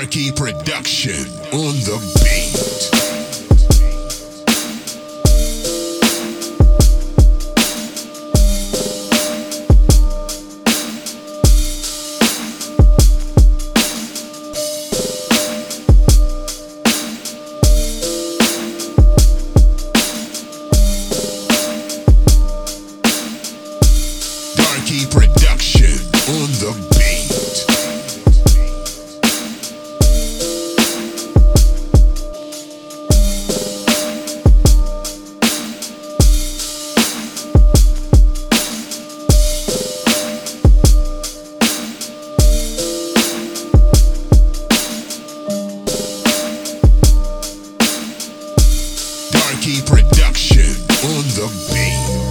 Darky Production on the beat. Darky Production on the beat.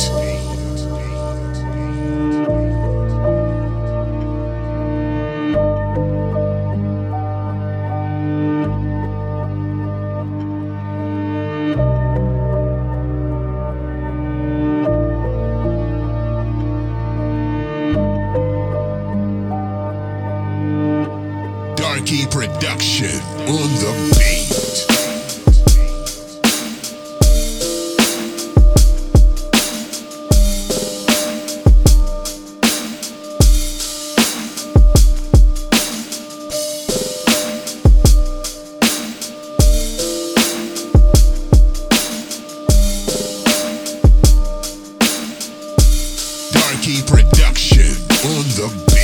Darky Production on the beat. production on the beat.